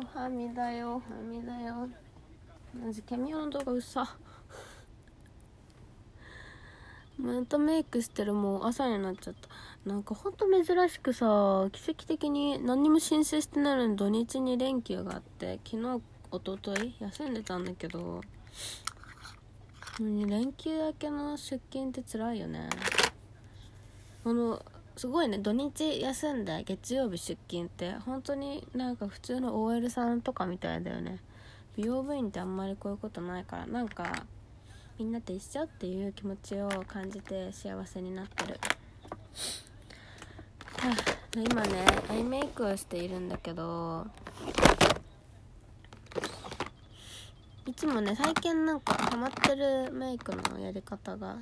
おはみだよ。おはみだよ。マジケミオの動画うっさ。またメイクしてるもう朝になっちゃった。なんかほんと珍しくさ奇跡的に何にも申請してないのに土日に連休があって昨日一昨日休んでたんだけど連休明けの出勤って辛いよね。あのすごいね土日休んで月曜日出勤って本当になんか普通の OL さんとかみたいだよね。美容部員ってあんまりこういうことないからなんかみんなと一緒っていう気持ちを感じて幸せになってる。今ねアイメイクをしているんだけどいつもね最近なんかハマってるメイクのやり方が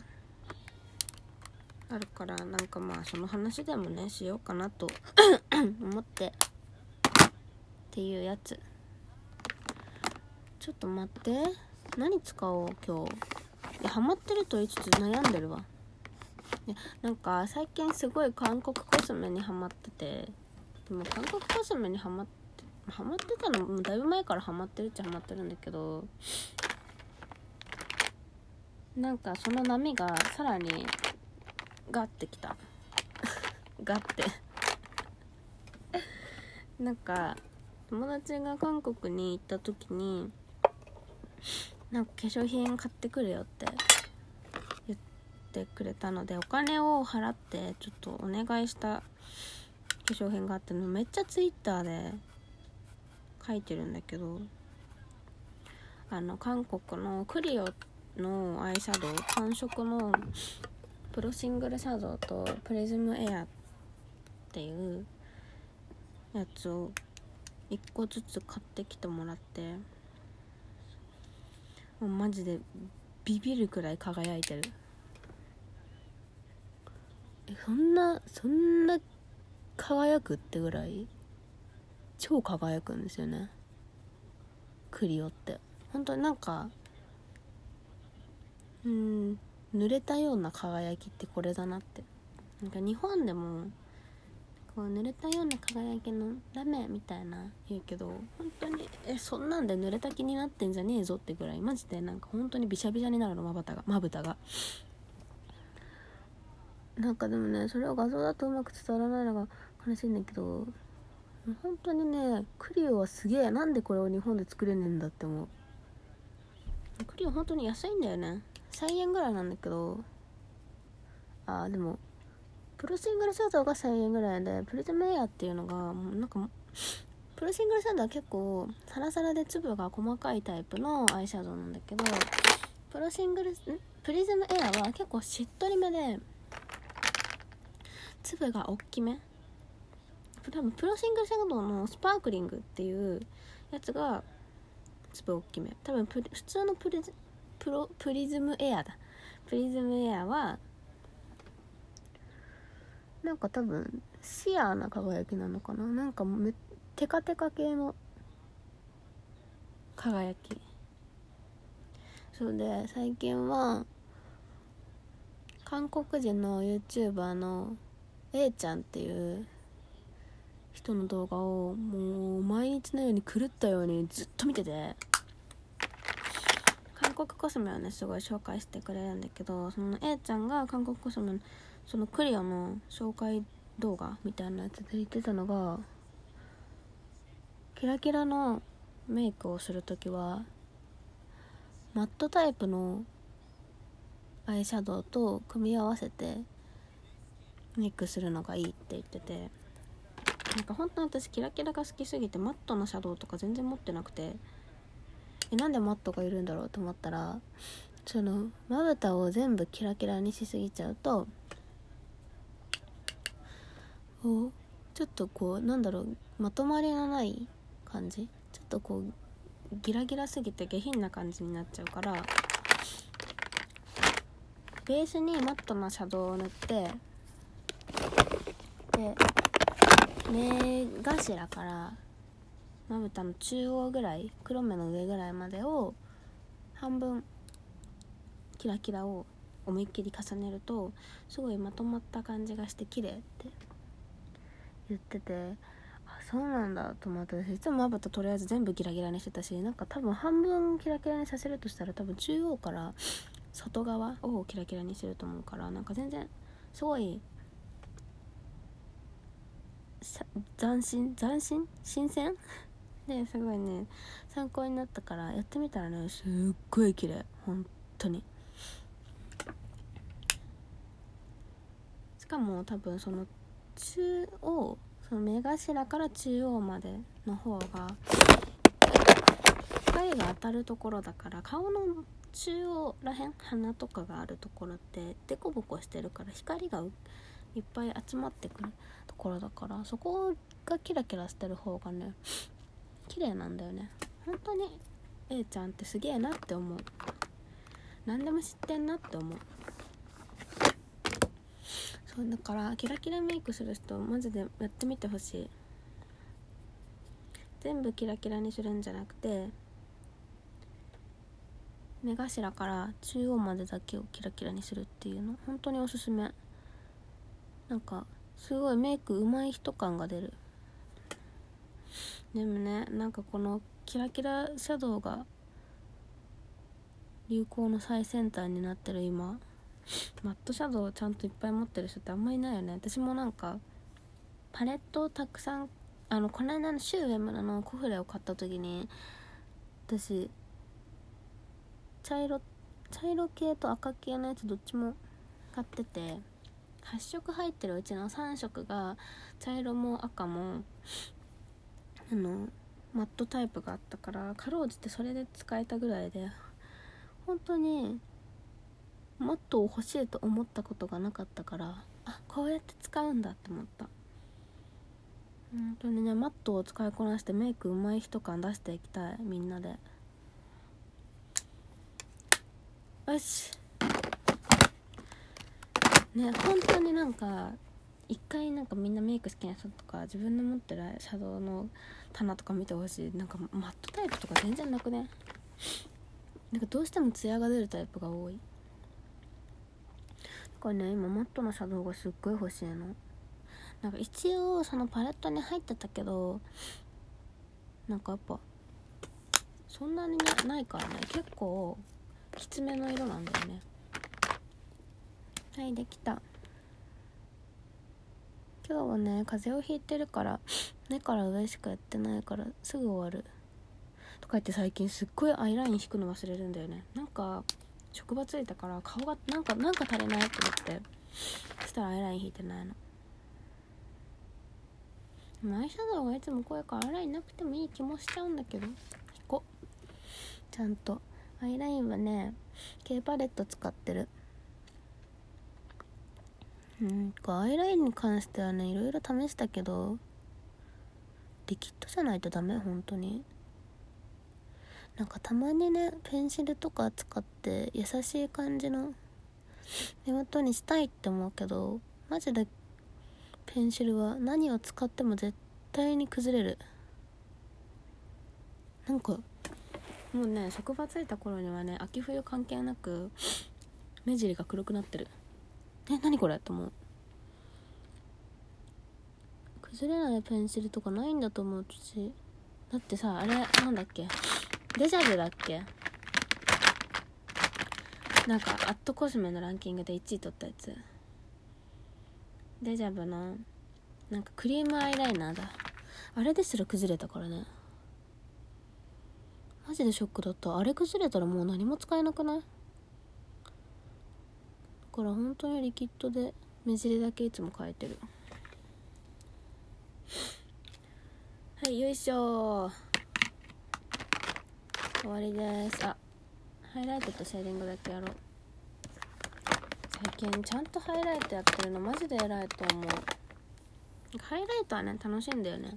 あるからなんかまあその話でもねしようかなと 思ってっていうやつ。ちょっと待って。何使おう今日。いやハマってると言いつつ悩んでるわ。いやなんか最近すごい韓国コスメにハマってて。でも韓国コスメにハマってハマってたのもだいぶ前からハマってるっちゃハマってるんだけど。なんかその波がさらにガッてきた。ガッて。なんか友達が韓国に行った時になんか化粧品買ってくるよって言ってくれたのでお金を払ってちょっとお願いした化粧品があっての。めっちゃツイッターで書いてるんだけどあの韓国のクリオのアイシャドウ単色のプロシングルシャドウとプリズムエアっていうやつを1個ずつ買ってきてもらってもうマジでビビるくらい輝いてる。えそんなそんな輝くってぐらい超輝くんですよね。クリオって。本当になんかうん濡れたような輝きってこれだなって。なんか日本でもこう濡れたような輝きのダメみたいな言うけど本当にえそんなんで濡れた気になってんじゃねえぞってぐらいマジでなんか本当にビシャビシャになるのまぶたがまぶたが。なんかでもねそれを画像だとうまく伝わらないのが悲しいんだけど本当にねクリオはすげえなんでこれを日本で作れねえんだって思う。クリオ本当に安いんだよね。1000円ぐらいなんだけどあーでもプロシングルシャドウが1000円ぐらいでプリズムエアっていうのがなんかプロシングルシャドウは結構サラサラで粒が細かいタイプのアイシャドウなんだけどプロシングルん？プリズムエアは結構しっとりめで粒が大きめ。多分プロシングルシャドウのスパークリングっていうやつが粒大きめ。多分普通のプリズプロプリズムエアだ。プリズムエアはなんか多分シアーな輝きなのかな？なんかめテカテカ系の輝き。そうで最近は韓国人の YouTuber の A ちゃんっていう人の動画をもう毎日のように狂ったようにずっと見てて。国コスメをねすごい紹介してくれるんだけどその A ちゃんが韓国コスメのそのクリアの紹介動画みたいなやつで言ってたのがキラキラのメイクをする時はマットタイプのアイシャドウと組み合わせてメイクするのがいいって言っててなんか本当に私キラキラが好きすぎてマットなシャドウとか全然持ってなくてえなんでマットがいるんだろう？と思ったらそのまぶたを全部キラキラにしすぎちゃうとこうちょっとこうなんだろうまとまりのない感じ。ちょっとこうギラギラすぎて下品な感じになっちゃうからベースにマットなシャドウを塗ってで目頭からまぶたの中央ぐらい黒目の上ぐらいまでを半分キラキラを思いっきり重ねるとすごいまとまった感じがして綺麗って言っててあそうなんだと思って私いつもまぶたとりあえず全部ギラギラにしてたしなんか多分半分キラキラにさせるとしたら多分中央から外側をキラキラにしてると思うからなんか全然すごい斬新斬新？新鮮ですごいね。参考になったからやってみたらねすっごい綺麗。本当に。しかも多分その中央その目頭から中央までの方が光が当たるところだから顔の中央らへん鼻とかがあるところってデコボコしてるから光がいっぱい集まってくるところだからそこがキラキラしてる方がね綺麗なんだよね。本当に A ちゃんってすげえなって思う。何でも知ってんなって思う。そうだからキラキラメイクする人マジでやってみてほしい。全部キラキラにするんじゃなくて目頭から中央までだけをキラキラにするっていうの。本当におすすめ。なんかすごいメイク上手い人感が出る。でもねなんかこのキラキラシャドウが流行の最先端になってる今マットシャドウをちゃんといっぱい持ってる人ってあんまりいないよね。私もなんかパレットをたくさんあのこの間のシューウェムのコフレを買った時に私茶色茶色系と赤系のやつどっちも買ってて8色入ってるうちの3色が茶色も赤もあのマットタイプがあったからかろうじてそれで使えたぐらいで本当にマットを欲しいと思ったことがなかったからあこうやって使うんだって思った。本当にねマットを使いこなしてメイク上手い人感出していきたいみんなで。よし。ね本当になんか一回なんかみんなメイク好きな人とか自分の持ってるシャドウの棚とか見てほしい。なんかマットタイプとか全然なくね？なんかどうしてもツヤが出るタイプが多い。これね今マットのシャドウがすっごい欲しいの。なんか一応そのパレットに入ってたけどなんかやっぱそんなに、ないからね。結構きつめの色なんだよね。はいできた。今日はね風邪をひいてるから目から上しかやってないからすぐ終わる。とか言って最近すっごいアイライン引くの忘れるんだよね。なんか職場ついたから顔がなんかなんか足りないと思って。そしたらアイライン引いてないの。アイシャドウがいつも濃いからアイラインなくてもいい気もしちゃうんだけど。引こちゃんと。アイラインはね K パレット使ってる。うんアイラインに関してはねいろいろ試したけどリキッドじゃないとダメ本当に。なんかたまにねペンシルとか使って優しい感じの目元にしたいって思うけどマジでペンシルは何を使っても絶対に崩れる。なんかもうね職場着いた頃にはね秋冬関係なく目尻が黒くなってる。え何これと思う。崩れないペンシルとかないんだと思うしだってさあれなんだっけ。デジャブだっけ。なんかアットコスメのランキングで1位取ったやつ。デジャブのなんかクリームアイライナーだ。あれですら崩れたからね。マジでショックだった。あれ崩れたらもう何も使えなくない？から本当にリキッドで目尻だけいつも変えてる。はいよいしょ。終わりです。あハイライトとシェーディングだけやろう。最近ちゃんとハイライトやってるのマジで偉いと思う。ハイライトはね楽しいんだよね。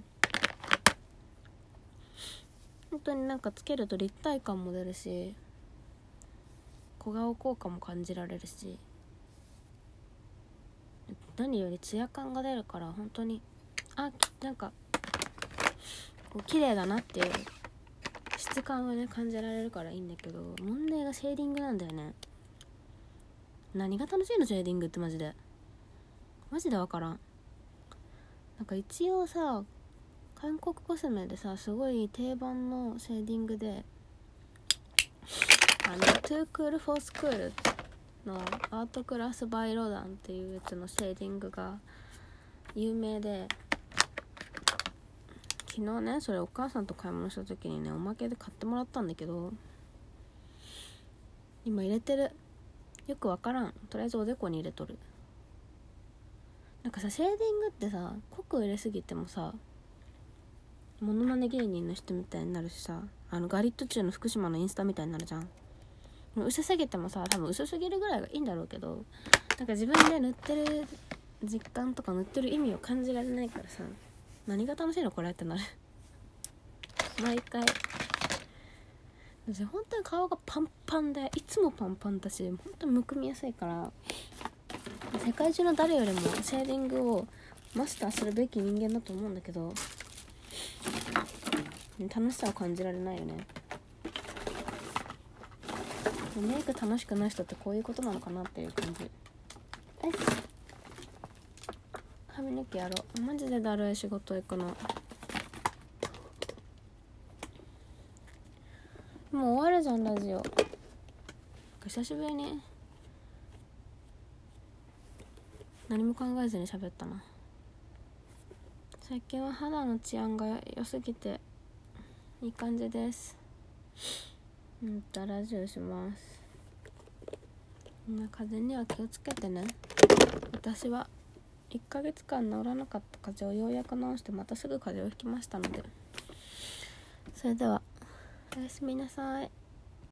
本当になんかつけると立体感も出るし小顔効果も感じられるし。何よりツヤ感が出るから本当にあなんかこう綺麗だなっていう質感はね感じられるからいいんだけど問題がシェーディングなんだよね。何が楽しいのシェーディングってマジで。マジで分からん。なんか一応さ韓国コスメでさすごい定番のシェーディングであの「 Too Cool for School」っての Art Class by Rodin っていうやつのシェーディングが有名で昨日ねそれお母さんと買い物した時にねおまけで買ってもらったんだけど今入れてる。よくわからん。とりあえずおでこに入れとる。なんかさシェーディングってさ濃く入れすぎてもさモノマネ芸人の人みたいになるしさあのガリット中の福島のインスタみたいになるじゃん。薄すぎてもさ多分薄すぎるぐらいがいいんだろうけどなんか自分で塗ってる実感とか塗ってる意味を感じられないからさ何が楽しいのこれってなる。毎回。私本当に顔がパンパンでいつもパンパンだし本当にむくみやすいから世界中の誰よりもシェーディングをマスターするべき人間だと思うんだけど楽しさを感じられないよね。メイク楽しくない人ってこういうことなのかなっていう感じ。はい髪の毛やろう。マジでだるい仕事行くの。もう終わるじゃんラジオ。久しぶりに。何も考えずに喋ったな。最近は肌の治安が良すぎていい感じですうんとラジオします。みんな風邪には気をつけてね。私は1ヶ月間治らなかった風邪をようやく治してまたすぐ風邪をひきましたので。それではおやすみなさい。